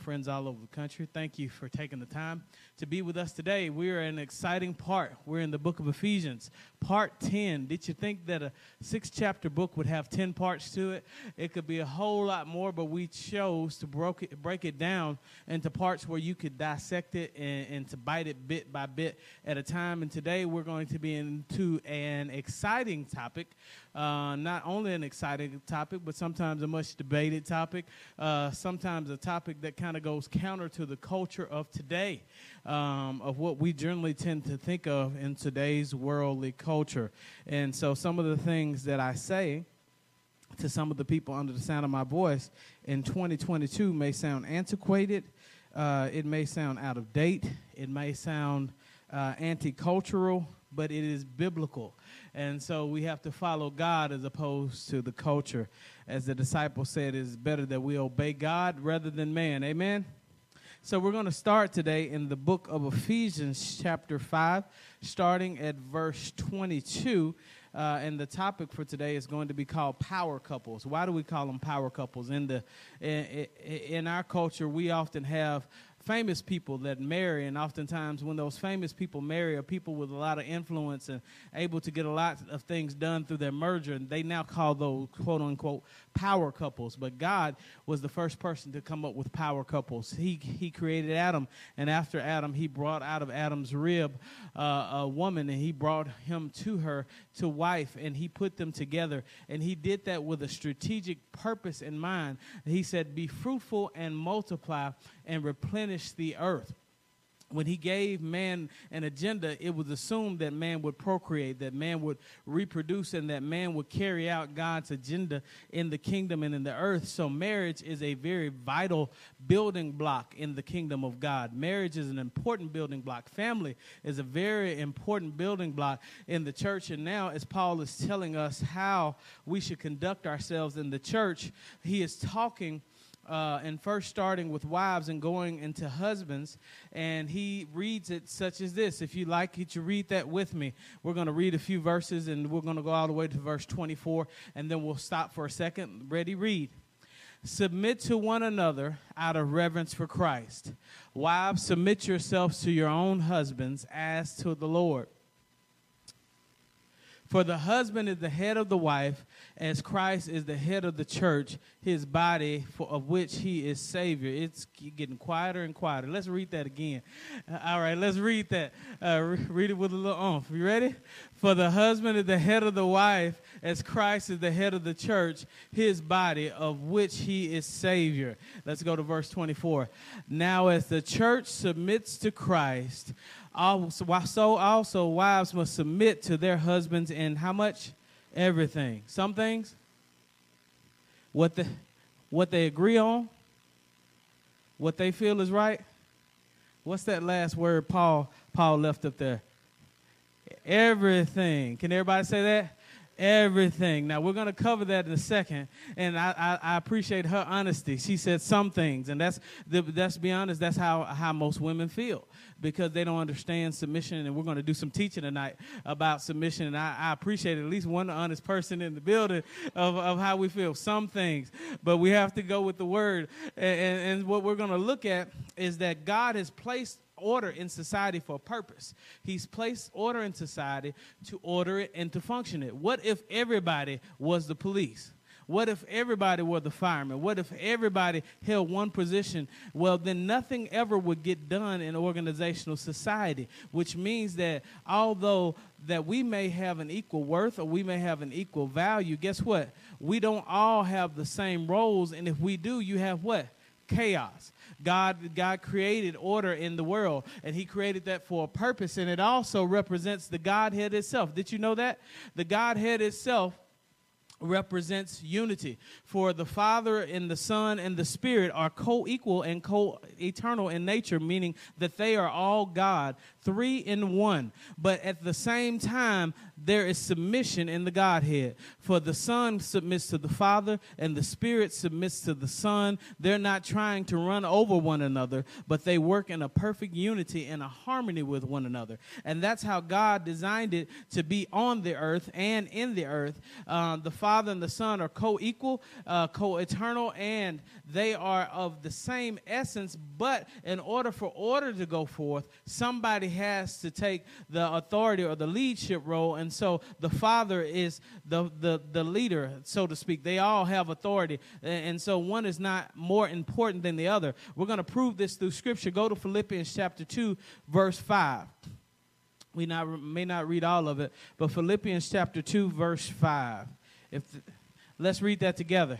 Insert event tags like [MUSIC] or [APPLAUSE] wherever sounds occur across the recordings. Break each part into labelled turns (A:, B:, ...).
A: friends all over the country. Thank you for taking the time to be with us today. We are in an exciting part. We're in the book of Ephesians, part 10. Did you think that a six chapter book would have 10 parts to it? It could be a whole lot more, but we chose to broke it, break it down into parts where you could dissect it and, and to bite it bit by bit at a time. And today we're going to be into an exciting topic. Uh, not only an exciting topic, but sometimes a much debated topic. Uh, sometimes a topic that kind of goes counter to the culture of today um, of what we generally tend to think of in today's worldly culture. And so some of the things that I say to some of the people under the sound of my voice in 2022 may sound antiquated. Uh, it may sound out of date. It may sound uh, anti cultural, but it is biblical. And so we have to follow God as opposed to the culture. As the disciple said, it is better that we obey God rather than man. Amen? So we're going to start today in the book of Ephesians, chapter 5, starting at verse 22. Uh, and the topic for today is going to be called power couples. Why do we call them power couples? In the in, in our culture, we often have famous people that marry, and oftentimes when those famous people marry are people with a lot of influence and able to get a lot of things done through their merger, and they now call those quote unquote power couples. But God was the first person to come up with power couples. He He created Adam, and after Adam, He brought out of Adam's rib uh, a woman, and He brought him to her to wife, and He put them together, and He did that with a strategic purpose in mind. He said, "Be fruitful and multiply." and replenish the earth. When he gave man an agenda, it was assumed that man would procreate, that man would reproduce, and that man would carry out God's agenda in the kingdom and in the earth. So, marriage is a very vital building block in the kingdom of God. Marriage is an important building block. Family is a very important building block in the church. And now, as Paul is telling us how we should conduct ourselves in the church, he is talking uh, and first starting with wives and going into husbands. And he reads it such as this. If you like it, you read that with me. We're going to read a few verses and we're going to go all the way to verse 24 and then we'll stop for a second. Ready? Read. Submit to one another out of reverence for Christ. Wives, submit yourselves to your own husbands as to the Lord. For the husband is the head of the wife, as Christ is the head of the church, his body, for, of which he is Savior. It's getting quieter and quieter. Let's read that again. Uh, all right, let's read that. Uh, re- read it with a little oomph. You ready? For the husband is the head of the wife, as Christ is the head of the church, his body, of which he is Savior. Let's go to verse 24. Now, as the church submits to Christ, so also wives must submit to their husbands in how much? Everything. Some things, what the what they agree on, what they feel is right. What's that last word Paul Paul left up there? Everything. Can everybody say that? Everything. Now, we're going to cover that in a second, and I, I, I, appreciate her honesty. She said some things, and that's, the, that's be honest, that's how, how most women feel because they don't understand submission. And we're going to do some teaching tonight about submission. And I, I appreciate at least one honest person in the building of, of how we feel. Some things, but we have to go with the word. And, and, and what we're going to look at is that God has placed order in society for a purpose. He's placed order in society to order it and to function it. What if everybody was the police? What if everybody were the fireman? What if everybody held one position? Well, then nothing ever would get done in organizational society, which means that although that we may have an equal worth or we may have an equal value, guess what? We don't all have the same roles, and if we do, you have what? Chaos. God, God created order in the world, and He created that for a purpose, and it also represents the Godhead itself. Did you know that? The Godhead itself represents unity. For the Father and the Son and the Spirit are co equal and co eternal in nature, meaning that they are all God, three in one. But at the same time, there is submission in the Godhead. For the Son submits to the Father, and the Spirit submits to the Son. They're not trying to run over one another, but they work in a perfect unity and a harmony with one another. And that's how God designed it to be on the earth and in the earth. Uh, the Father and the Son are co equal, uh, co eternal, and they are of the same essence. But in order for order to go forth, somebody has to take the authority or the leadership role. And so the Father is the, the, the leader, so to speak. They all have authority. And so one is not more important than the other. We're going to prove this through Scripture. Go to Philippians chapter 2, verse 5. We not, may not read all of it, but Philippians chapter 2, verse 5. If, let's read that together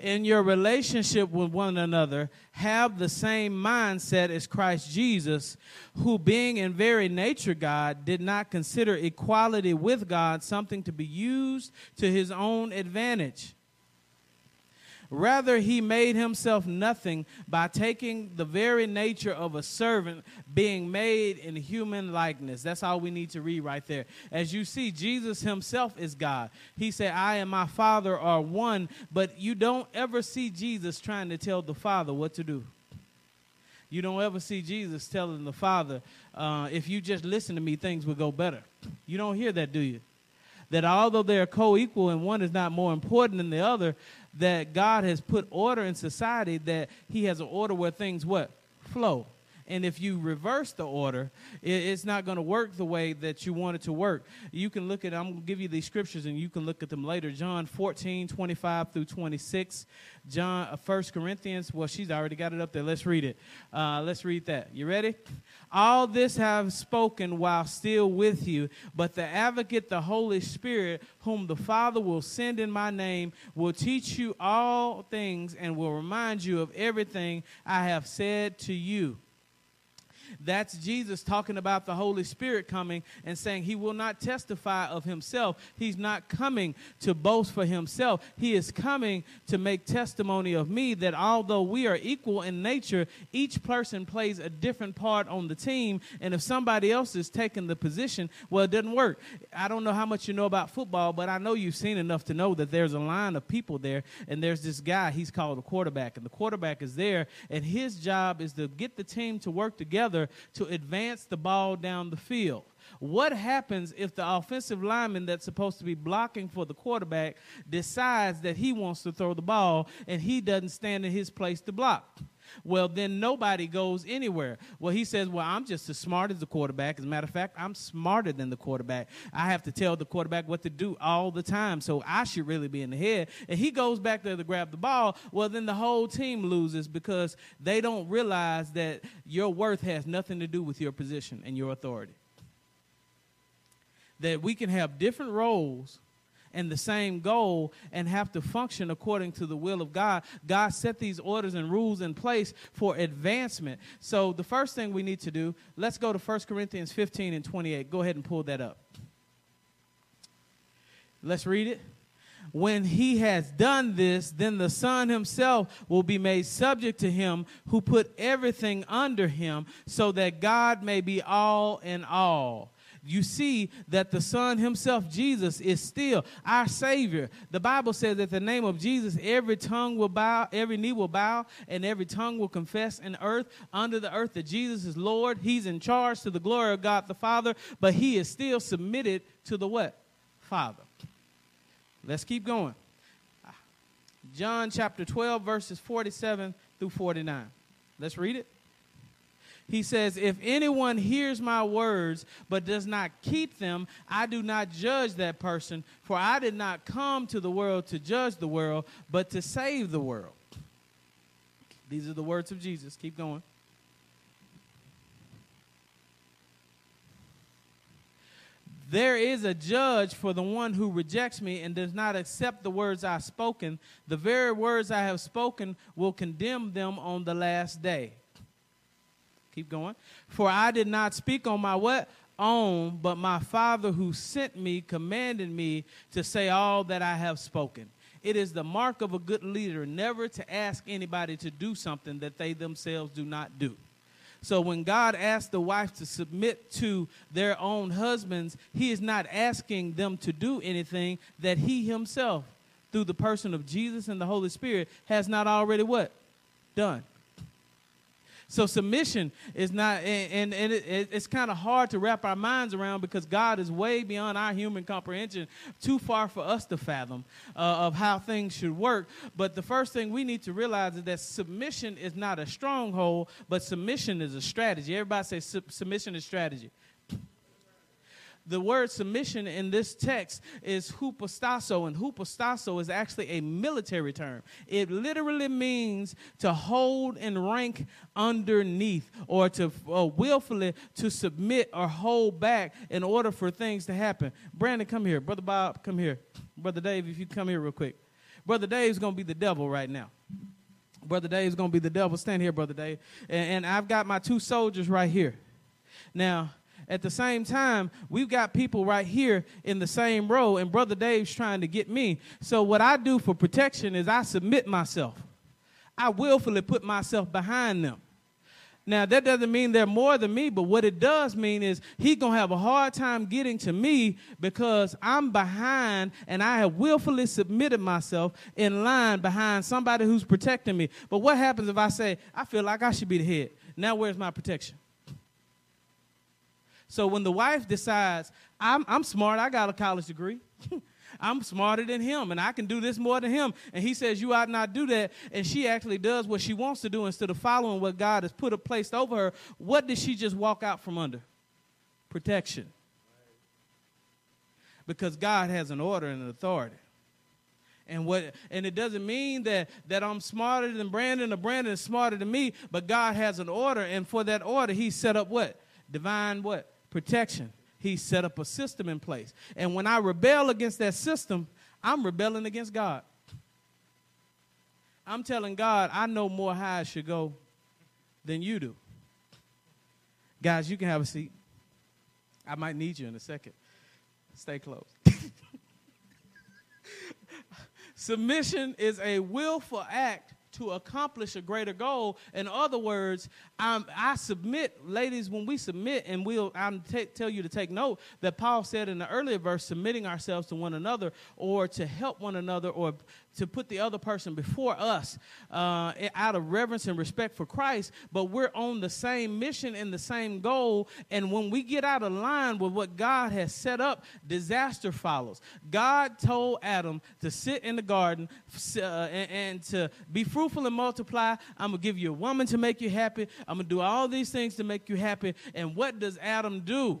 A: in your relationship with one another, have the same mindset as Christ Jesus, who, being in very nature God, did not consider equality with God something to be used to his own advantage. Rather, he made himself nothing by taking the very nature of a servant, being made in human likeness. That's all we need to read right there. As you see, Jesus himself is God. He said, I and my Father are one, but you don't ever see Jesus trying to tell the Father what to do. You don't ever see Jesus telling the Father, uh, if you just listen to me, things will go better. You don't hear that, do you? That although they are co equal and one is not more important than the other, that God has put order in society that he has an order where things what? Flow. And if you reverse the order, it's not going to work the way that you want it to work. You can look at, I'm going to give you these scriptures and you can look at them later. John 14, 25 through 26. John, uh, 1 Corinthians, well, she's already got it up there. Let's read it. Uh, let's read that. You ready? All this have spoken while still with you, but the advocate, the Holy Spirit, whom the Father will send in my name, will teach you all things and will remind you of everything I have said to you. That's Jesus talking about the Holy Spirit coming and saying he will not testify of himself. He's not coming to boast for himself. He is coming to make testimony of me that although we are equal in nature, each person plays a different part on the team. And if somebody else is taking the position, well, it doesn't work. I don't know how much you know about football, but I know you've seen enough to know that there's a line of people there, and there's this guy, he's called a quarterback, and the quarterback is there, and his job is to get the team to work together to advance the ball down the field. What happens if the offensive lineman that's supposed to be blocking for the quarterback decides that he wants to throw the ball and he doesn't stand in his place to block? Well, then nobody goes anywhere. Well, he says, Well, I'm just as smart as the quarterback. As a matter of fact, I'm smarter than the quarterback. I have to tell the quarterback what to do all the time, so I should really be in the head. And he goes back there to grab the ball. Well, then the whole team loses because they don't realize that your worth has nothing to do with your position and your authority. That we can have different roles and the same goal and have to function according to the will of God. God set these orders and rules in place for advancement. So the first thing we need to do, let's go to 1 Corinthians 15 and 28. Go ahead and pull that up. Let's read it. When he has done this, then the Son himself will be made subject to him who put everything under him, so that God may be all in all you see that the Son Himself, Jesus, is still our Savior. The Bible says that the name of Jesus, every tongue will bow, every knee will bow, and every tongue will confess in earth, under the earth, that Jesus is Lord. He's in charge to the glory of God the Father, but He is still submitted to the what? Father. Let's keep going. John chapter 12, verses 47 through 49. Let's read it. He says, If anyone hears my words but does not keep them, I do not judge that person, for I did not come to the world to judge the world, but to save the world. These are the words of Jesus. Keep going. There is a judge for the one who rejects me and does not accept the words I've spoken. The very words I have spoken will condemn them on the last day. Keep going. For I did not speak on my what? Own, but my Father who sent me commanded me to say all that I have spoken. It is the mark of a good leader never to ask anybody to do something that they themselves do not do. So when God asked the wife to submit to their own husbands, he is not asking them to do anything that he himself, through the person of Jesus and the Holy Spirit, has not already what? Done. So submission is not, and, and it, it's kind of hard to wrap our minds around because God is way beyond our human comprehension, too far for us to fathom uh, of how things should work. But the first thing we need to realize is that submission is not a stronghold, but submission is a strategy. Everybody say submission is strategy the word submission in this text is hupostasso, and hupostasso is actually a military term. It literally means to hold and rank underneath, or to uh, willfully to submit or hold back in order for things to happen. Brandon, come here. Brother Bob, come here. Brother Dave, if you come here real quick. Brother Dave's to be the devil right now. Brother Dave's to be the devil. Stand here, Brother Dave. And, and I've got my two soldiers right here. Now, at the same time, we've got people right here in the same row, and Brother Dave's trying to get me. So, what I do for protection is I submit myself. I willfully put myself behind them. Now, that doesn't mean they're more than me, but what it does mean is he's going to have a hard time getting to me because I'm behind and I have willfully submitted myself in line behind somebody who's protecting me. But what happens if I say, I feel like I should be the head? Now, where's my protection? So when the wife decides, I'm, I'm smart, I got a college degree. [LAUGHS] I'm smarter than him and I can do this more than him. And he says, You ought not do that. And she actually does what she wants to do instead of following what God has put a placed over her. What did she just walk out from under? Protection. Because God has an order and an authority. And what and it doesn't mean that that I'm smarter than Brandon or Brandon is smarter than me, but God has an order, and for that order, He set up what? Divine what? Protection. He set up a system in place. And when I rebel against that system, I'm rebelling against God. I'm telling God, I know more how I should go than you do. Guys, you can have a seat. I might need you in a second. Stay close. [LAUGHS] Submission is a willful act to accomplish a greater goal. In other words, I'm, i submit, ladies, when we submit, and we'll I'm t- tell you to take note that Paul said in the earlier verse, submitting ourselves to one another or to help one another or to put the other person before us uh, out of reverence and respect for Christ, but we're on the same mission and the same goal. And when we get out of line with what God has set up, disaster follows. God told Adam to sit in the garden uh, and, and to be fruitful and multiply. I'm going to give you a woman to make you happy. I'm going to do all these things to make you happy. And what does Adam do?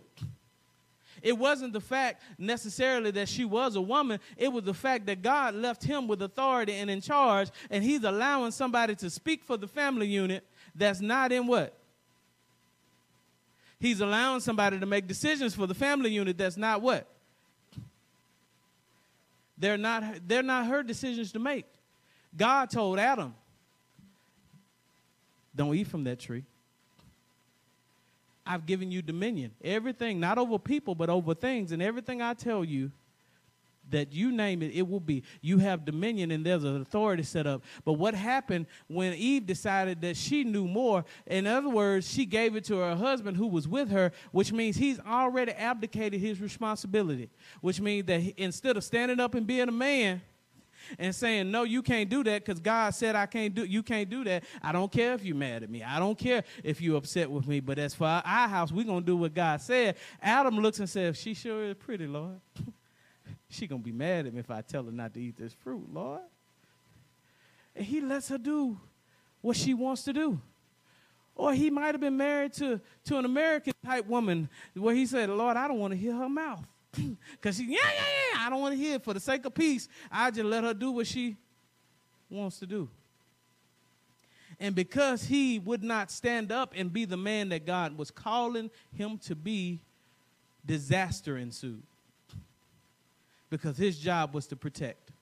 A: It wasn't the fact necessarily that she was a woman, it was the fact that God left him with authority and in charge, and he's allowing somebody to speak for the family unit that's not in what? He's allowing somebody to make decisions for the family unit that's not what? They're not, they're not her decisions to make. God told Adam, don't eat from that tree. I've given you dominion. Everything, not over people, but over things. And everything I tell you, that you name it, it will be. You have dominion and there's an authority set up. But what happened when Eve decided that she knew more? In other words, she gave it to her husband who was with her, which means he's already abdicated his responsibility, which means that he, instead of standing up and being a man, and saying, No, you can't do that because God said I can't do you can't do that. I don't care if you're mad at me. I don't care if you're upset with me. But as for our house, we're gonna do what God said. Adam looks and says, She sure is pretty, Lord. [LAUGHS] she gonna be mad at me if I tell her not to eat this fruit, Lord. And he lets her do what she wants to do. Or he might have been married to, to an American type woman where he said, Lord, I don't want to hear her mouth. [CLEARS THROAT] Because she, yeah, yeah, yeah, I don't want to hear it. For the sake of peace, I just let her do what she wants to do. And because he would not stand up and be the man that God was calling him to be, disaster ensued. Because his job was to protect.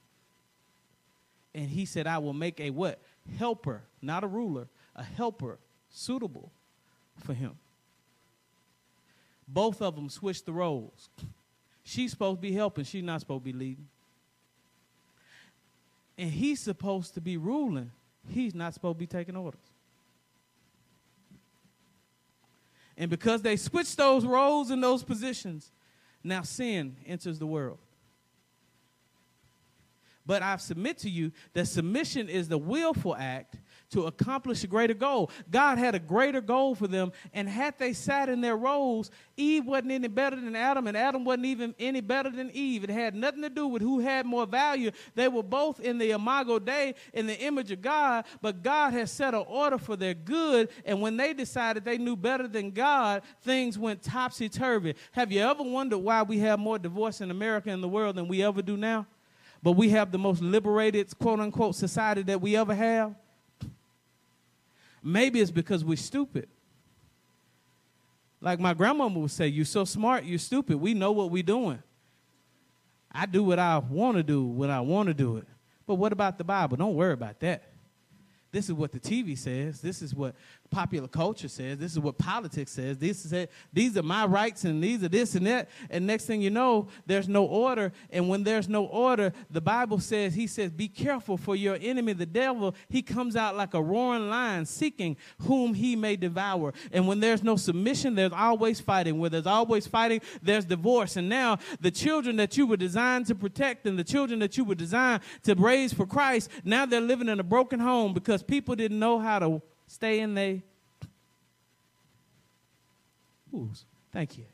A: And he said, I will make a what? Helper, not a ruler, a helper suitable for him. Both of them switched the roles. She's supposed to be helping. She's not supposed to be leading. And he's supposed to be ruling. He's not supposed to be taking orders. And because they switched those roles and those positions, now sin enters the world. But I submit to you that submission is the willful act to accomplish a greater goal. God had a greater goal for them, and had they sat in their roles, Eve wasn't any better than Adam, and Adam wasn't even any better than Eve. It had nothing to do with who had more value. They were both in the imago Dei, in the image of God, but God had set an order for their good, and when they decided they knew better than God, things went topsy turvy. Have you ever wondered why we have more divorce in America and the world than we ever do now? but we have the most liberated, quote unquote, society that we ever have? Maybe it's because we're stupid. Like my grandmama would say, You're so smart, you're stupid. We know what we're doing. I do what I want to do when I want to do it. But what about the Bible? Don't worry about that. This is what the TV says. This is what popular culture says. This is what politics says. This is it. these are my rights and these are this and that. And next thing you know, there's no order. And when there's no order, the Bible says, He says, Be careful for your enemy, the devil. He comes out like a roaring lion, seeking whom he may devour. And when there's no submission, there's always fighting. Where there's always fighting, there's divorce. And now the children that you were designed to protect and the children that you were designed to raise for Christ, now they're living in a broken home because people didn't know how to stay in they. Ooh, thank you.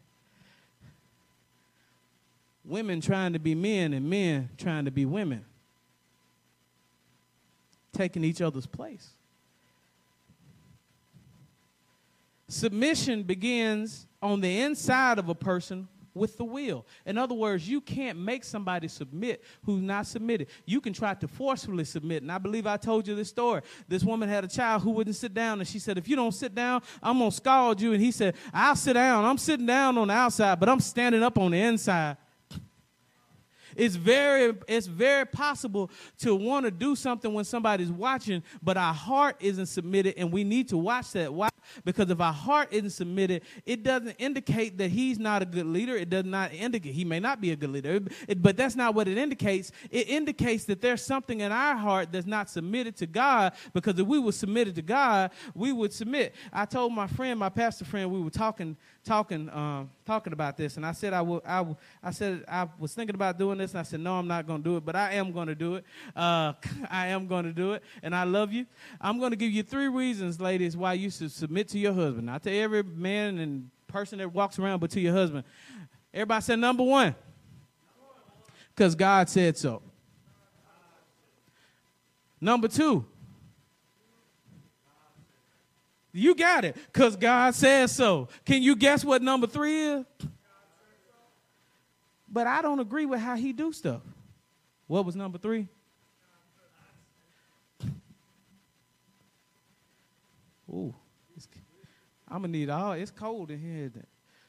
A: Women trying to be men and men trying to be women. Taking each other's place. Submission begins on the inside of a person with the will. In other words, you can't make somebody submit who's not submitted. You can try to forcefully submit. And I believe I told you this story. This woman had a child who wouldn't sit down, and she said, If you don't sit down, I'm going to scald you. And he said, I'll sit down. I'm sitting down on the outside, but I'm standing up on the inside. It's very, it's very possible to want to do something when somebody's watching, but our heart isn't submitted, and we need to watch that. Why? Because if our heart isn't submitted, it doesn't indicate that he's not a good leader. It does not indicate he may not be a good leader, but that's not what it indicates. It indicates that there's something in our heart that's not submitted to God. Because if we were submitted to God, we would submit. I told my friend, my pastor friend, we were talking talking um, talking about this, and I said I said I was thinking about doing this, and I said no, I'm not going to do it, but I am going to do it. Uh, [LAUGHS] I am going to do it, and I love you. I'm going to give you three reasons, ladies, why you should submit to your husband. Not to every man and person that walks around, but to your husband. Everybody said number one, because God said so. Number two, you got it, because God says so. Can you guess what number three is? But I don't agree with how he do stuff. What was number three? Ooh, I'm gonna need all. It's cold in here.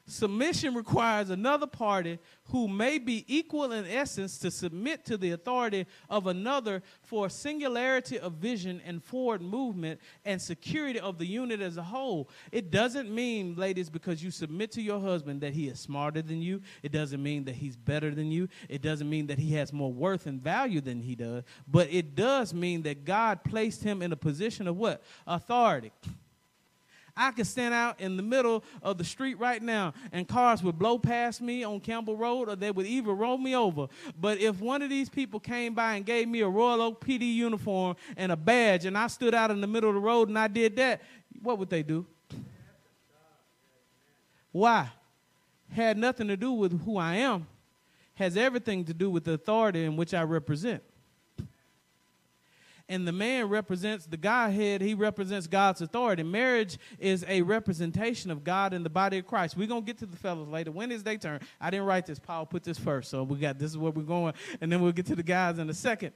A: Submission requires another party who may be equal in essence to submit to the authority of another for singularity of vision and forward movement and security of the unit as a whole. It doesn't mean, ladies, because you submit to your husband that he is smarter than you. It doesn't mean that he's better than you. It doesn't mean that he has more worth and value than he does. But it does mean that God placed him in a position of what? Authority. I could stand out in the middle of the street right now and cars would blow past me on Campbell Road or they would even roll me over. But if one of these people came by and gave me a Royal Oak PD uniform and a badge and I stood out in the middle of the road and I did that, what would they do? Why? Had nothing to do with who I am, has everything to do with the authority in which I represent and the man represents the Godhead. He represents God's authority. Marriage is a representation of God in the body of Christ. We're going to get to the fellows later. When is their turn? I didn't write this. Paul put this first. So we got this is where we're going. And then we'll get to the guys in a second.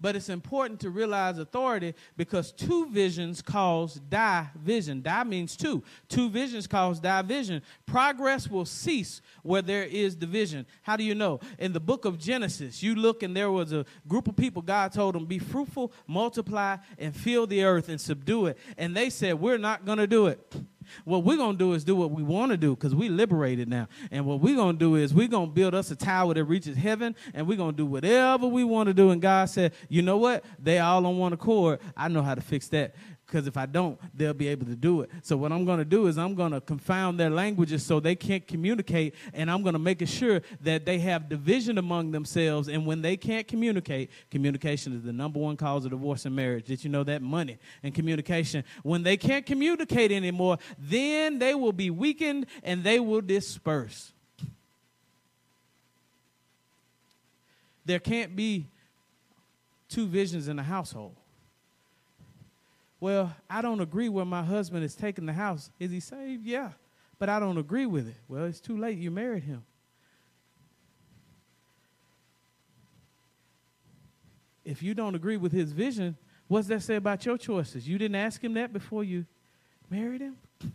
A: But it's important to realize authority because two visions cause division. Die means two. Two visions cause division. Progress will cease where there is division. How do you know? In the book of Genesis, you look and there was a group of people, God told them, be fruitful, multiply, and fill the earth and subdue it. And they said, we're not going to do it. What we're going to do is do what we want to do because we liberated now. And what we're going to do is we're going to build us a tower that reaches heaven and we're going to do whatever we want to do. And God said, you know what? They all on one accord. I know how to fix that. Because if I don't, they'll be able to do it. So what I'm going to do is I'm going to confound their languages so they can't communicate, and I'm going to make sure that they have division among themselves. And when they can't communicate, communication is the number one cause of divorce and marriage. Did you know that? Money and communication. When they can't communicate anymore, then they will be weakened and they will disperse. There can't be two visions in a household. Well, I don't agree where my husband is taking the house. Is he saved? Yeah. But I don't agree with it. Well, it's too late. You married him. If you don't agree with his vision, what's that say about your choices? You didn't ask him that before you married him? [CLEARS THROAT]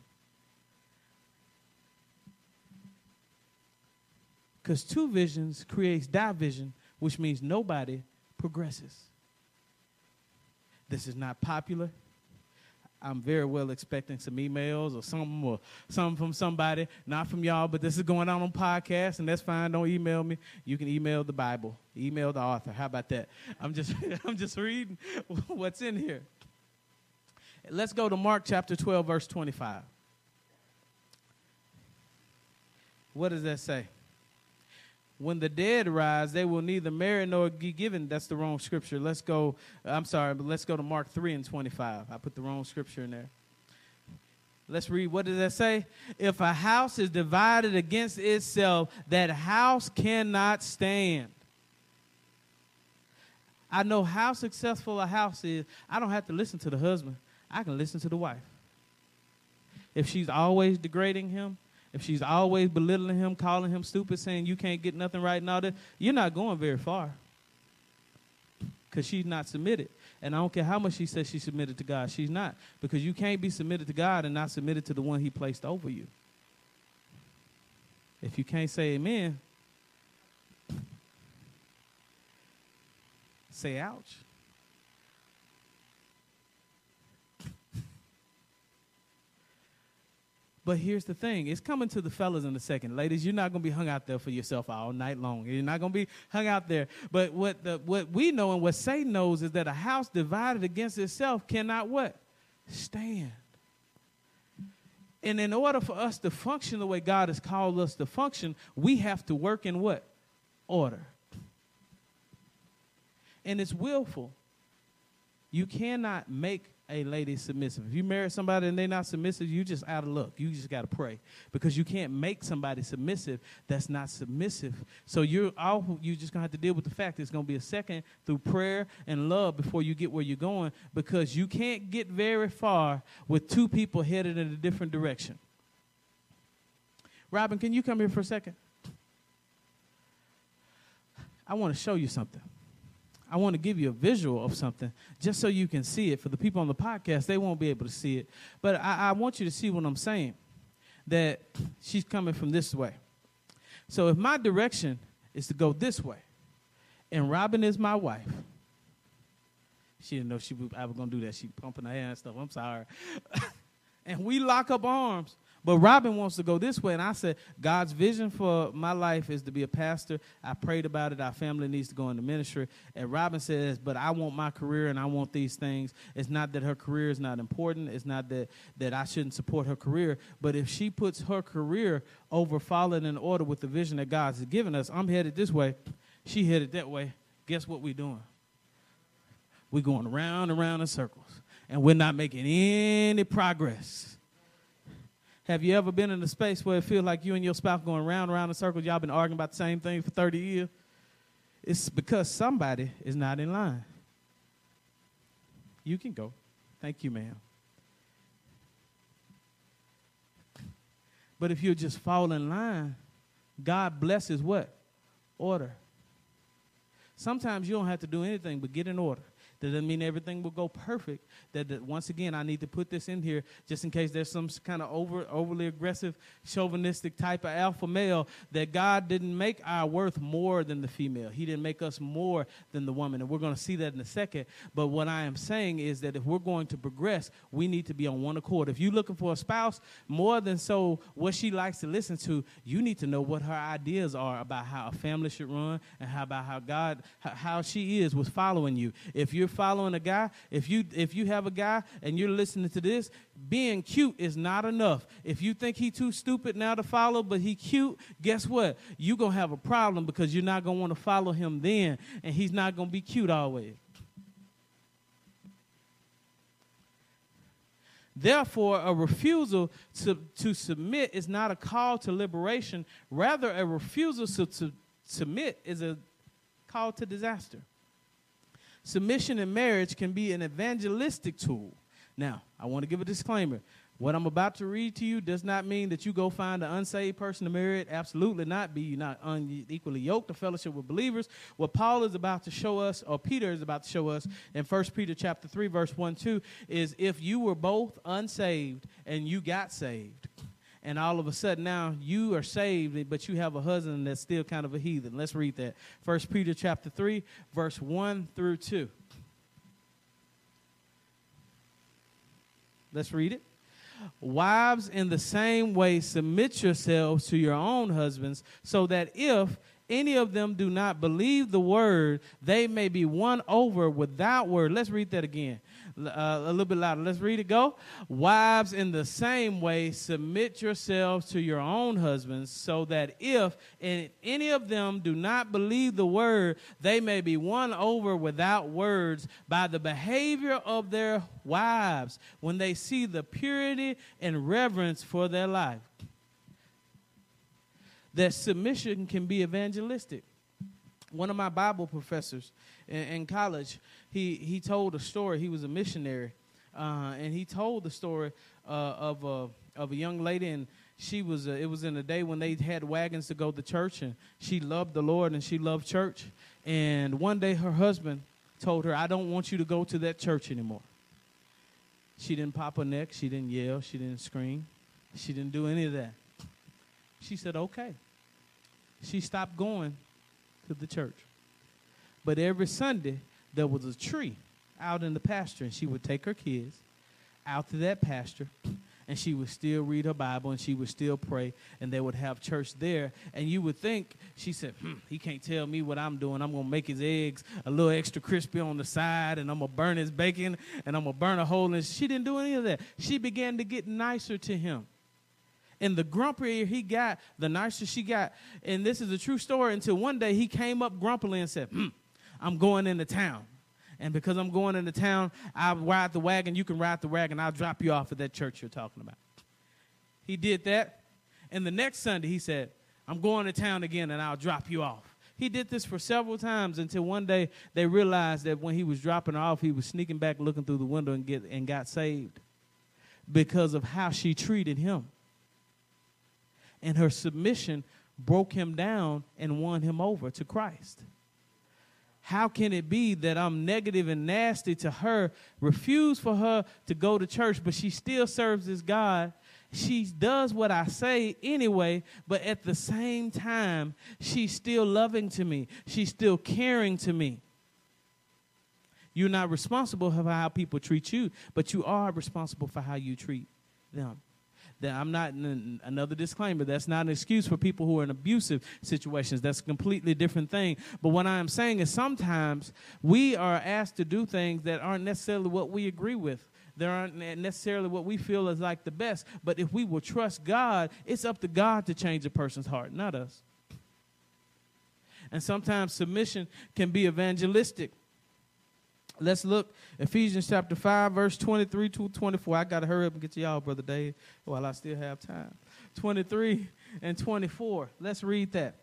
A: Because two visions creates division, which means nobody progresses. This is not popular. I'm very well expecting some emails or something or something from somebody, not from y'all, but this is going on on podcast, and that's fine. Don't email me. You can email the Bible, email the author. How about that? I'm just [LAUGHS] I'm just reading [LAUGHS] what's in here. Let's go to Mark chapter 12, verse 25. What does that say? When the dead rise, they will neither marry nor be given. That's the wrong scripture. Let's go. I'm sorry, but let's go to Mark 3 and 25. I put the wrong scripture in there. Let's read. What does that say? If a house is divided against itself, that house cannot stand. I know how successful a house is. I don't have to listen to the husband, I can listen to the wife. If she's always degrading him, if she's always belittling him, calling him stupid, saying you can't get nothing right all that, you're not going very far. Because she's not submitted. And I don't care how much she says she submitted to God, she's not. Because you can't be submitted to God and not submitted to the one he placed over you. If you can't say amen, say ouch. But here's the thing it's coming to the fellas in a second. Ladies, you're not going to be hung out there for yourself all night long. You're not going to be hung out there. But what, the, what we know and what Satan knows is that a house divided against itself cannot what? Stand. And in order for us to function the way God has called us to function, we have to work in what? Order. And it's willful. You cannot make a lady submissive. If you marry somebody and they're not submissive, you just out of luck. You just got to pray because you can't make somebody submissive that's not submissive. So you're all you just gonna have to deal with the fact it's gonna be a second through prayer and love before you get where you're going because you can't get very far with two people headed in a different direction. Robin, can you come here for a second? I want to show you something. I want to give you a visual of something just so you can see it. For the people on the podcast, they won't be able to see it. But I, I want you to see what I'm saying that she's coming from this way. So if my direction is to go this way, and Robin is my wife, she didn't know she I was going to do that. She pumping her hair and stuff. I'm sorry. [LAUGHS] and we lock up arms. But Robin wants to go this way. And I said, God's vision for my life is to be a pastor. I prayed about it. Our family needs to go into ministry. And Robin says, But I want my career and I want these things. It's not that her career is not important. It's not that, that I shouldn't support her career. But if she puts her career over following in order with the vision that God's given us, I'm headed this way. She headed that way. Guess what we're doing? We're going around and around in circles. And we're not making any progress. Have you ever been in a space where it feels like you and your spouse going round and round in circles? Y'all been arguing about the same thing for 30 years? It's because somebody is not in line. You can go. Thank you, ma'am. But if you just fall in line, God blesses what? Order. Sometimes you don't have to do anything but get in order. That doesn't mean everything will go perfect. That, that, once again, I need to put this in here just in case there's some kind of over overly aggressive, chauvinistic type of alpha male. That God didn't make our worth more than the female. He didn't make us more than the woman, and we're going to see that in a second. But what I am saying is that if we're going to progress, we need to be on one accord. If you're looking for a spouse, more than so what she likes to listen to, you need to know what her ideas are about how a family should run and how about how God how she is with following you. If you're following a guy, if you if you have a guy and you're listening to this, being cute is not enough. If you think he too stupid now to follow, but he cute, guess what? You're gonna have a problem because you're not gonna want to follow him then, and he's not gonna be cute always. Therefore, a refusal to, to submit is not a call to liberation. Rather, a refusal to, to submit is a call to disaster. Submission in marriage can be an evangelistic tool. Now, I want to give a disclaimer. What I'm about to read to you does not mean that you go find an unsaved person to marry it. Absolutely not. Be you not unequally yoked to fellowship with believers. What Paul is about to show us, or Peter is about to show us in 1 Peter chapter 3, verse 1, 2, is if you were both unsaved and you got saved, and all of a sudden now you are saved, but you have a husband that's still kind of a heathen. Let's read that. First Peter chapter 3, verse 1 through 2. Let's read it. Wives, in the same way, submit yourselves to your own husbands, so that if any of them do not believe the word, they may be won over without word. Let's read that again uh, a little bit louder. Let's read it. Go. Wives, in the same way, submit yourselves to your own husbands, so that if any of them do not believe the word, they may be won over without words by the behavior of their wives when they see the purity and reverence for their life. That submission can be evangelistic. One of my Bible professors in, in college, he, he told a story. He was a missionary. Uh, and he told the story uh, of, a, of a young lady, and she was, uh, it was in a day when they had wagons to go to church, and she loved the Lord and she loved church. And one day her husband told her, I don't want you to go to that church anymore. She didn't pop her neck, she didn't yell, she didn't scream, she didn't do any of that. She said, okay. She stopped going to the church. But every Sunday, there was a tree out in the pasture, and she would take her kids out to that pasture and she would still read her Bible and she would still pray, and they would have church there. And you would think, she said, hmm, he can't tell me what I'm doing. I'm going to make his eggs a little extra crispy on the side, and I'm going to burn his bacon, and I'm going to burn a hole in She didn't do any of that. She began to get nicer to him. And the grumpier he got, the nicer she got. And this is a true story until one day he came up grumpily and said, hmm, I'm going into town. And because I'm going into town, I'll ride the wagon. You can ride the wagon. I'll drop you off at that church you're talking about. He did that. And the next Sunday, he said, I'm going to town again and I'll drop you off. He did this for several times until one day they realized that when he was dropping her off, he was sneaking back, looking through the window, and, get, and got saved because of how she treated him. And her submission broke him down and won him over to Christ how can it be that I'm negative and nasty to her, refuse for her to go to church, but she still serves this God? She does what I say anyway, but at the same time, she's still loving to me. She's still caring to me. You're not responsible for how people treat you, but you are responsible for how you treat them. That I'm not another disclaimer. That's not an excuse for people who are in abusive situations. That's a completely different thing. But what I am saying is sometimes we are asked to do things that aren't necessarily what we agree with. They aren't necessarily what we feel is like the best. But if we will trust God, it's up to God to change a person's heart, not us. And sometimes submission can be evangelistic. Let's look Ephesians chapter 5, verse 23 to 24. I got to hurry up and get to y'all, Brother Dave, while I still have time. 23 and 24. Let's read that.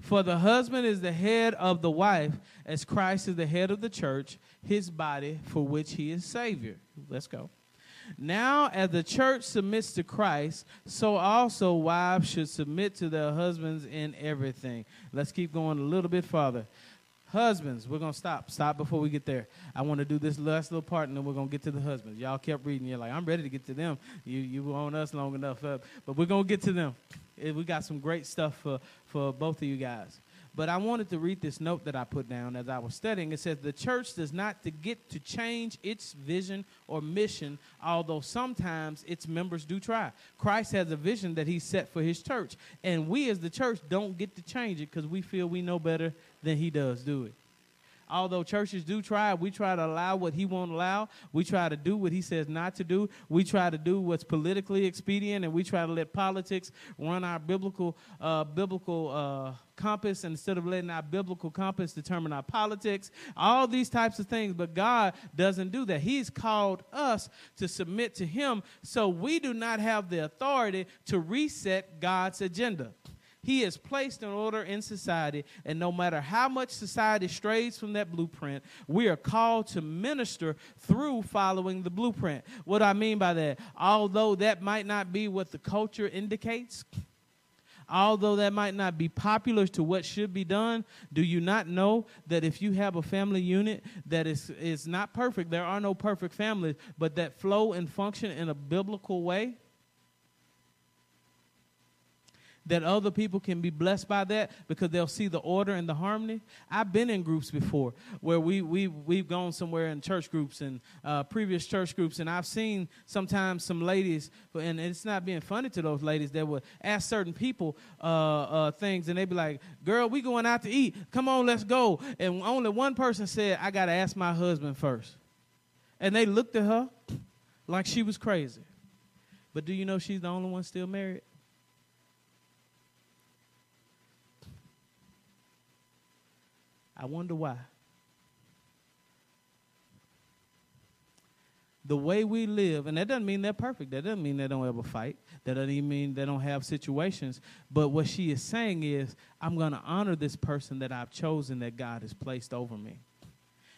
A: For the husband is the head of the wife, as Christ is the head of the church, his body, for which he is Savior. Let's go. Now, as the church submits to Christ, so also wives should submit to their husbands in everything. Let's keep going a little bit farther. Husbands, we're to stop. Stop before we get there. I want to do this last little part, and then we're to get to the husbands. Y'all kept reading. You're like, I'm ready to get to them. You, you on us long enough. But we're to get to them. Eh, we got some great stuff for, for both of you guys. But I wanted to read this note that I put down as I was studying. It says, The church does not to get to change its vision or mission, although sometimes its members do try. Christ has a vision that he set for his church. And we as the church don't get to change it because we feel we know better than he does, do it. although churches do try, we try to allow what he won't allow. We try to do what he says not to do. We try to do what's politically expedient, and we try to let politics run our biblical uh, biblical uh, compass instead of letting our biblical compass determine our politics. All these types of things, but God doesn't do that. He's called us to submit to Him, so we do not have the authority to reset God's agenda. He has placed an order in society, and no matter how much society strays from that blueprint, we are called to minister through following the blueprint. What I mean by that, although that might not be what the culture indicates, although that might not be popular to what should be done, do you not know that if you have a family unit that is, is not perfect, there are no perfect families, but that flow and function in a biblical way? That other people can be blessed by that because they'll see the order and the harmony. I've been in groups before where we, we, we've gone somewhere in church groups and uh, previous church groups, and I've seen sometimes some ladies, and it's not being funny to those ladies, that would ask certain people uh, uh, things, and they'd be like, Girl, we going out to eat. Come on, let's go. And only one person said, I got to ask my husband first. And they looked at her like she was crazy. But do you know she's the only one still married? I wonder why. The way we live, and that doesn't mean they're perfect. That doesn't mean they don't ever fight. That doesn't even mean they don't have situations. But what she is saying is, I'm going to honor this person that I've chosen that God has placed over me.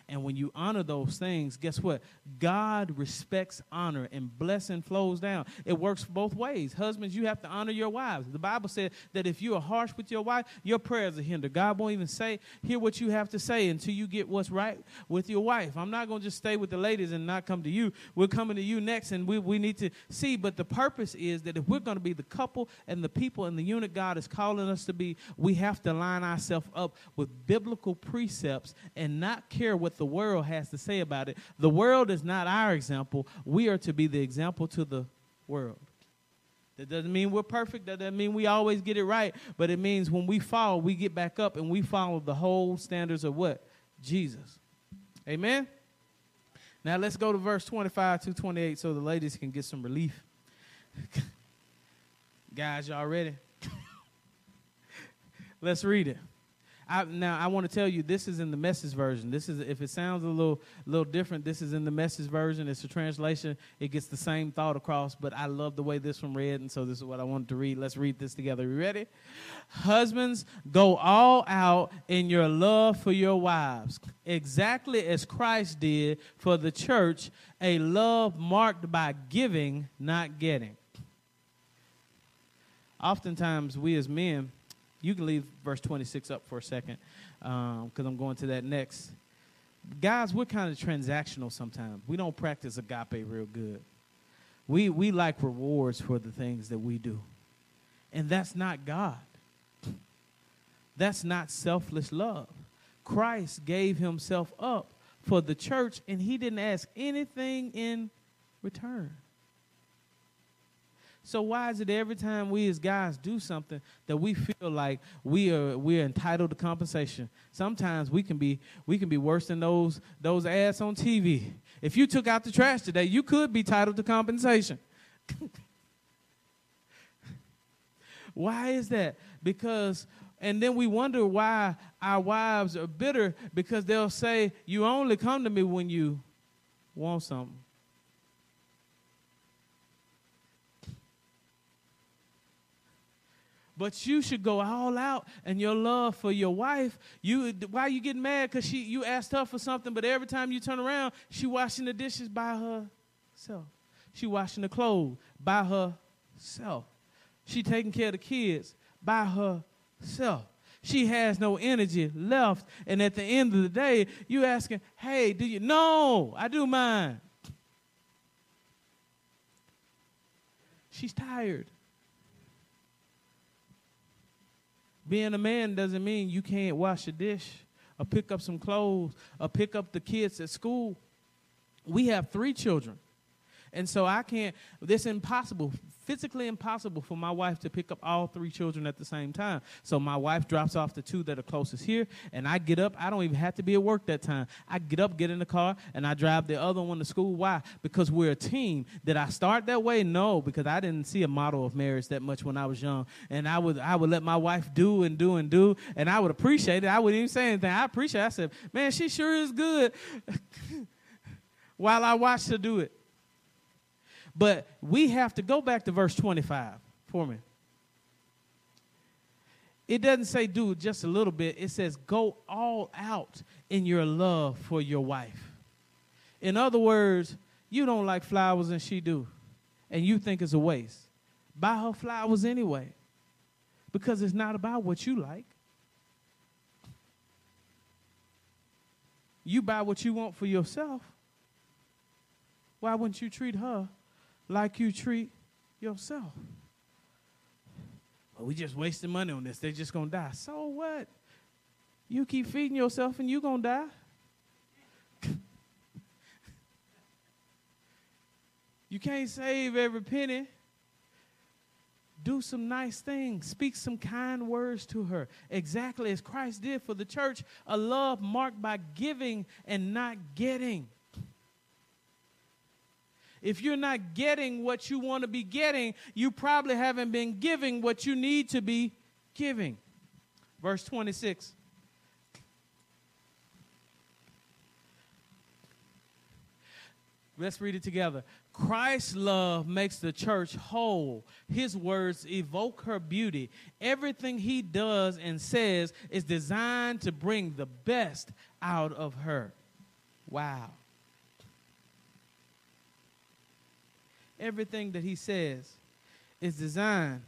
A: And when you honor those things, guess what? God respects honor and blessing flows down. It works both ways. Husbands, you have to honor your wives. The Bible said that if you are harsh with your wife, your prayers are hindered. God won't even say, hear what you have to say until you get what's right with your wife. I'm not going to just stay with the ladies and not come to you. We're coming to you next, and we, we need to see. But the purpose is that if we're going to be the couple and the people and the unit God is calling us to be, we have to line ourselves up with biblical precepts and not care what the world has to say about it. The world is not our example. We are to be the example to the world. That doesn't mean we're perfect. That doesn't mean we always get it right. But it means when we fall, we get back up and we follow the whole standards of what? Jesus. Amen? Now let's go to verse 25 to 28 so the ladies can get some relief. [LAUGHS] Guys, y'all ready? [LAUGHS] let's read it. I, now I want to tell you this is in the message version. This is if it sounds a little little different. This is in the message version. It's a translation. It gets the same thought across, but I love the way this one read, and so this is what I wanted to read. Let's read this together. You ready? Husbands, go all out in your love for your wives, exactly as Christ did for the church, a love marked by giving, not getting. Oftentimes, we as men you can leave verse 26 up for a second because um, I'm going to that next. Guys, we're kind of transactional sometimes. We don't practice agape real good. We, we like rewards for the things that we do. And that's not God. That's not selfless love. Christ gave himself up for the church, and he didn't ask anything in return. So why is it every time we as guys do something that we feel like we are we are entitled to compensation? Sometimes we can be we can be worse than those those ads on TV. If you took out the trash today, you could be entitled to compensation. [LAUGHS] why is that? Because and then we wonder why our wives are bitter because they'll say, You only come to me when you want something. But you should go all out and your love for your wife. You why you getting mad? Because she you asked her for something, but every time you turn around, she washing the dishes by herself. She washing the clothes by herself. She taking care of the kids by herself. She has no energy left. And at the end of the day, you asking, hey, do you? No, I do mine. She's tired. Being a man doesn't mean you can't wash a dish or pick up some clothes or pick up the kids at school. We have three children. And so I can't, it's impossible, physically impossible for my wife to pick up all three children at the same time. So my wife drops off the two that are closest here, and I get up. I don't even have to be at work that time. I get up, get in the car, and I drive the other one to school. Why? Because we're a team. Did I start that way? No, because I didn't see a model of marriage that much when I was young. And I would, I would let my wife do and do and do, and I would appreciate it. I wouldn't even say anything. I appreciate it. I said, man, she sure is good. [LAUGHS] While I watched her do it. But we have to go back to verse 25 for me. It doesn't say do just a little bit. It says go all out in your love for your wife. In other words, you don't like flowers and she do. And you think it's a waste. Buy her flowers anyway. Because it's not about what you like. You buy what you want for yourself. Why wouldn't you treat her like you treat yourself. Well, we just wasting money on this. They're just gonna die. So what? You keep feeding yourself and you're gonna die. [LAUGHS] you can't save every penny. Do some nice things. Speak some kind words to her. Exactly as Christ did for the church, a love marked by giving and not getting. If you're not getting what you want to be getting, you probably haven't been giving what you need to be giving. Verse 26. Let's read it together. Christ's love makes the church whole. His words evoke her beauty. Everything he does and says is designed to bring the best out of her. Wow. Everything that he says is designed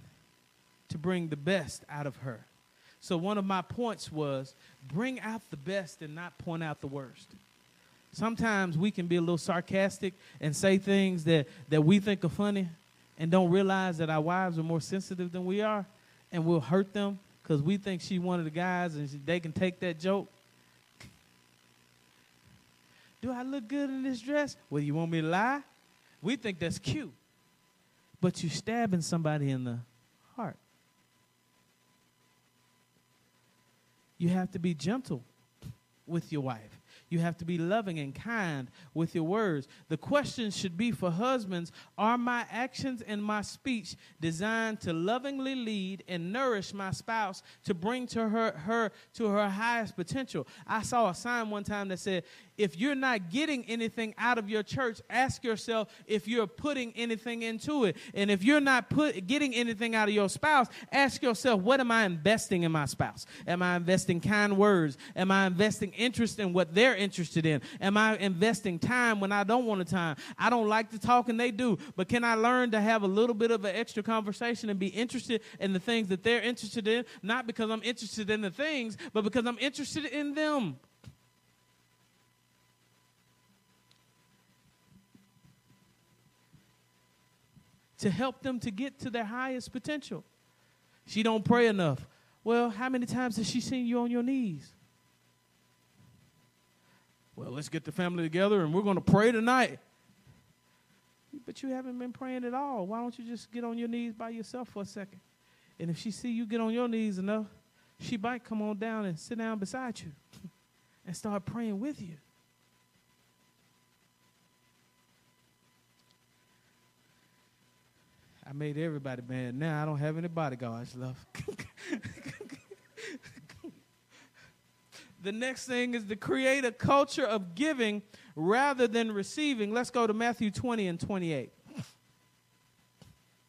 A: to bring the best out of her. So one of my points was bring out the best and not point out the worst. Sometimes we can be a little sarcastic and say things that, that we think are funny and don't realize that our wives are more sensitive than we are and we'll hurt them because we think she's one of the guys and they can take that joke. Do I look good in this dress? Well, you want me to lie? We think that's cute, but you're stabbing somebody in the heart. You have to be gentle with your wife. You have to be loving and kind with your words. The question should be for husbands Are my actions and my speech designed to lovingly lead and nourish my spouse to bring to her, her to her highest potential? I saw a sign one time that said, if you're not getting anything out of your church, ask yourself if you're putting anything into it. And if you're not put, getting anything out of your spouse, ask yourself, what am I investing in my spouse? Am I investing kind words? Am I investing interest in what they're interested in? Am I investing time when I don't want to time? I don't like to talk and they do, but can I learn to have a little bit of an extra conversation and be interested in the things that they're interested in? Not because I'm interested in the things, but because I'm interested in them. to help them to get to their highest potential. She don't pray enough. Well, how many times has she seen you on your knees? Well, let's get the family together and we're going to pray tonight. But you haven't been praying at all. Why don't you just get on your knees by yourself for a second? And if she see you get on your knees enough, she might come on down and sit down beside you [LAUGHS] and start praying with you. I made everybody mad. Now I don't have any bodyguards left. [LAUGHS] the next thing is to create a culture of giving rather than receiving. Let's go to Matthew 20 and 28.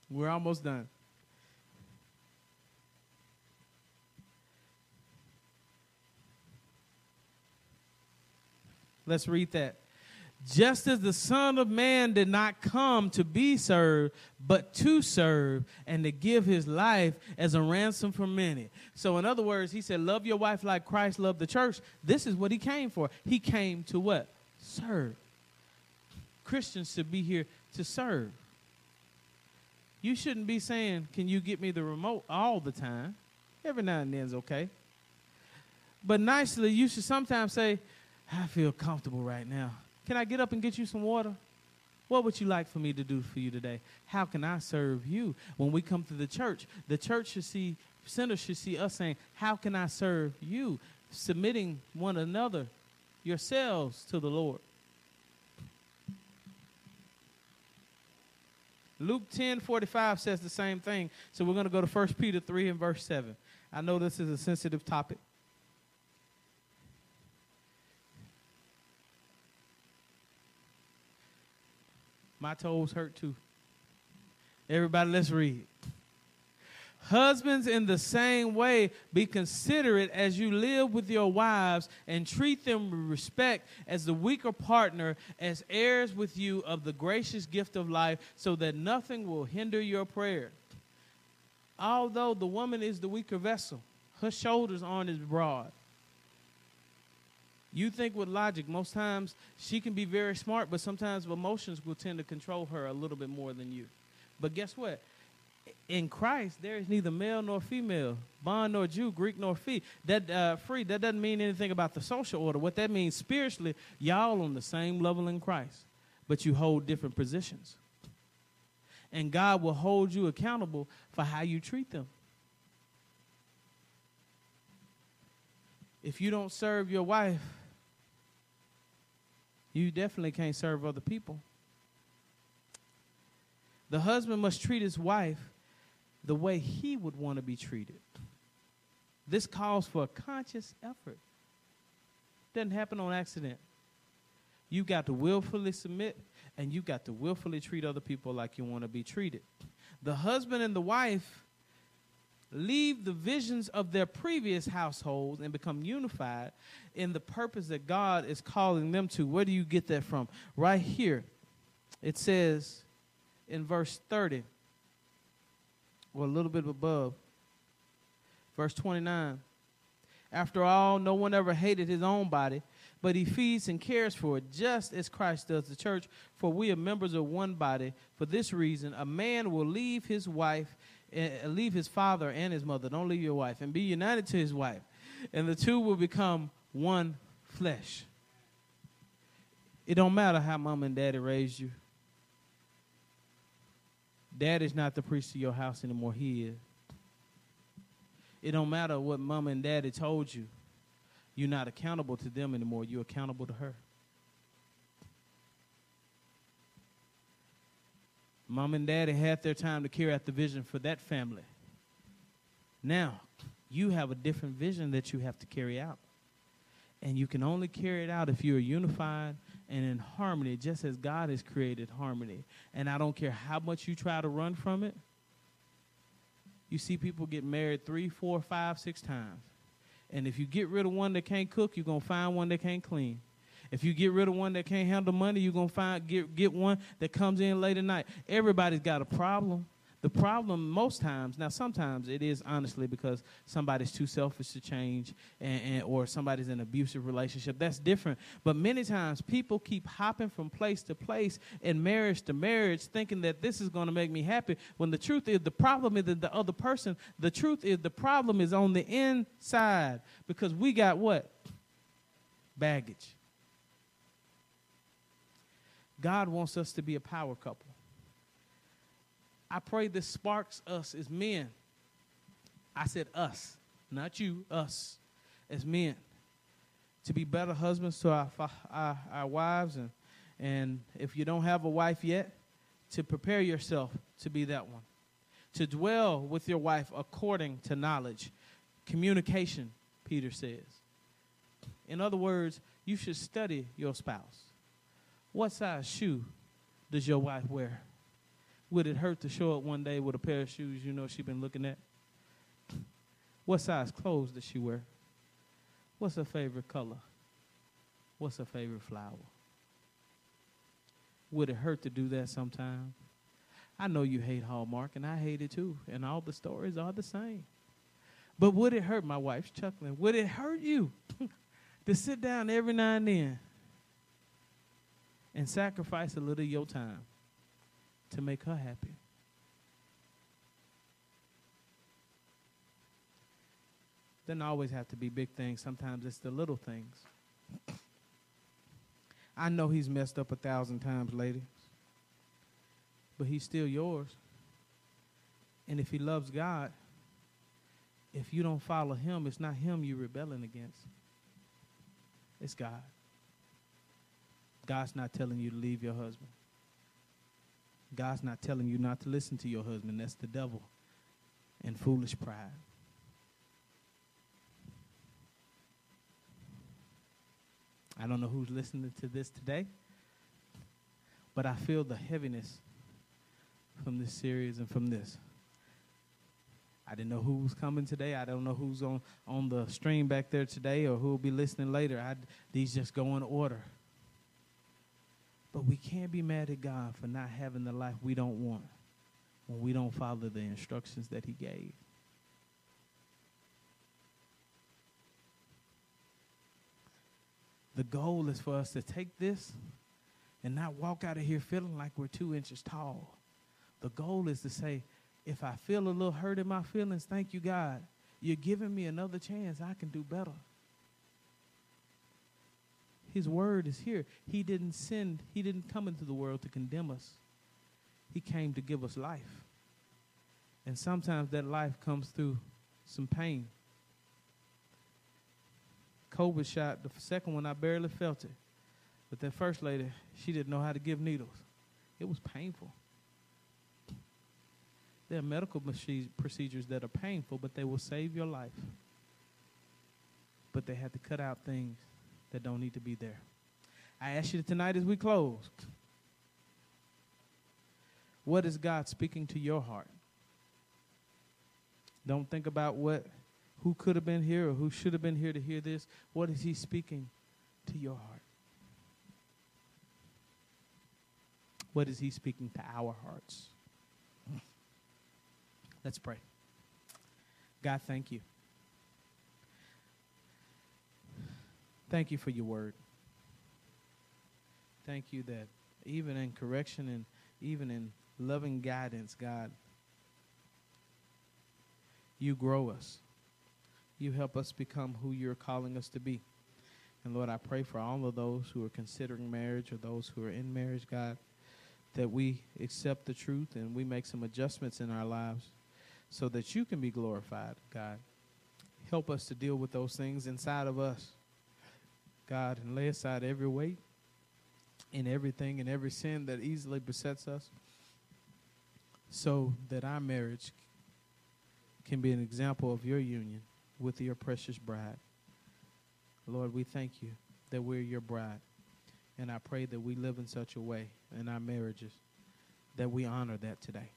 A: We're almost done. Let's read that just as the Son of Man did not come to be served, but to serve and to give his life as a ransom for many. So, in other words, he said, Love your wife like Christ loved the church. This is what he came for. He came to what? Serve. Christians should be here to serve. You shouldn't be saying, Can you get me the remote all the time? Every now and then is okay. But nicely, you should sometimes say, I feel comfortable right now. Can I get up and get you some water? What would you like for me to do for you today? How can I serve you? When we come to the church, the church should see, sinners should see us saying, How can I serve you? Submitting one another, yourselves to the Lord. Luke 10 45 says the same thing. So we're going to go to 1 Peter 3 and verse 7. I know this is a sensitive topic. My toes hurt too. Everybody, let's read. Husbands, in the same way, be considerate as you live with your wives and treat them with respect as the weaker partner, as heirs with you of the gracious gift of life, so that nothing will hinder your prayer. Although the woman is the weaker vessel, her shoulders aren't as broad. You think with logic, most times she can be very smart, but sometimes emotions will tend to control her a little bit more than you. But guess what? In Christ, there is neither male nor female, bond nor Jew, Greek nor free. That uh, free. That doesn't mean anything about the social order. What that means spiritually, y'all on the same level in Christ, but you hold different positions. And God will hold you accountable for how you treat them. If you don't serve your wife you definitely can't serve other people. The husband must treat his wife the way he would want to be treated. This calls for a conscious effort. Doesn't happen on accident. You got to willfully submit and you got to willfully treat other people like you want to be treated. The husband and the wife leave the visions of their previous households and become unified in the purpose that God is calling them to. Where do you get that from? Right here. It says in verse 30, or a little bit above, verse 29. After all, no one ever hated his own body, but he feeds and cares for it, just as Christ does the church. For we are members of one body. For this reason, a man will leave his wife and leave his father and his mother. Don't leave your wife and be united to his wife. And the two will become one flesh. It don't matter how mom and daddy raised you. Dad is not the priest of your house anymore. He is. It don't matter what mom and daddy told you. You're not accountable to them anymore. You're accountable to her. Mom and daddy had their time to carry out the vision for that family. Now, you have a different vision that you have to carry out. And you can only carry it out if you are unified and in harmony, just as God has created harmony. And I don't care how much you try to run from it. You see people get married three, four, five, six times. And if you get rid of one that can't cook, you're going to find one that can't clean. If you get rid of one that can't handle money, you're gonna find get get one that comes in late at night. Everybody's got a problem. The problem most times, now sometimes it is honestly because somebody's too selfish to change and, and, or somebody's in an abusive relationship. That's different. But many times people keep hopping from place to place and marriage to marriage thinking that this is going to make me happy when the truth is the problem is the other person. The truth is the problem is on the inside because we got what? Baggage. God wants us to be a power couple. I pray this sparks us as men. I said us, not you, us as men, to be better husbands to our, our, our wives. And, and if you don't have a wife yet, to prepare yourself to be that one. To dwell with your wife according to knowledge. Communication, Peter says. In other words, you should study your spouse. What size shoe does your wife wear? Would it hurt to show up one day with a pair of shoes you know she's been looking at? What size clothes does she wear? What's her favorite color? What's her favorite flower? Would it hurt to do that sometime? I know you hate Hallmark, and I hate it too, and all the stories are the same. But would it hurt? My wife's chuckling. Would it hurt you [LAUGHS] to sit down every now and then and sacrifice a little of your time to make her happy. Doesn't always have to be big things. Sometimes it's the little things. I know he's messed up a thousand times, ladies. but he's still yours. And if he loves God, if you don't follow him, it's not him you're rebelling against. It's God. God's not telling you to leave your husband. God's not telling you not to listen to your husband. That's the devil and foolish pride. I don't know who's listening to this today, but I feel the heaviness from this series and from this. I didn't know who was coming today. I don't know who's on, on the stream back there today or who will be listening later. I, these just go in order. But we can't be mad at God for not having the life we don't want when we don't follow the instructions that He gave. The goal is for us to take this and not walk out of here feeling like we're two inches tall. The goal is to say, if I feel a little hurt in my feelings, thank you, God. You're giving me another chance. I can do better. His word is here. He didn't send, he didn't come into the world to condemn us. He came to give us life. And sometimes that life comes through some pain. COVID shot, the second one, I barely felt it. But that first lady, she didn't know how to give needles. It was painful. There are medical procedures that are painful, but they will save your life. But they had to cut out things that don't need to be there. I ask you tonight as we close what is God speaking to your heart? Don't think about what who could have been here or who should have been here to hear this. What is he speaking to your heart? What is he speaking to our hearts? Let's pray. God, thank you. Thank you for your word. Thank you that even in correction and even in loving guidance, God, you grow us. You help us become who you're calling us to be. And Lord, I pray for all of those who are considering marriage or those who are in marriage, God, that we accept the truth and we make some adjustments in our lives so that you can be glorified, God. Help us to deal with those things inside of us. God, and lay aside every weight and everything and every sin that easily besets us so that our marriage can be an example of your union with your precious bride. Lord, we thank you that we're your bride. And I pray that we live in such a way in our marriages that we honor that today.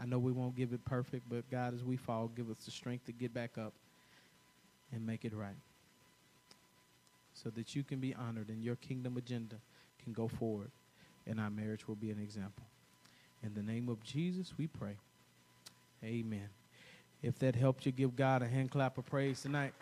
A: I know we won't give it perfect, but God, as we fall, give us the strength to get back up and make it right so that you can be honored and your kingdom agenda can go forward and our marriage will be an example. In the name of Jesus, we pray. Amen. If that helped you, give God a hand clap of praise tonight.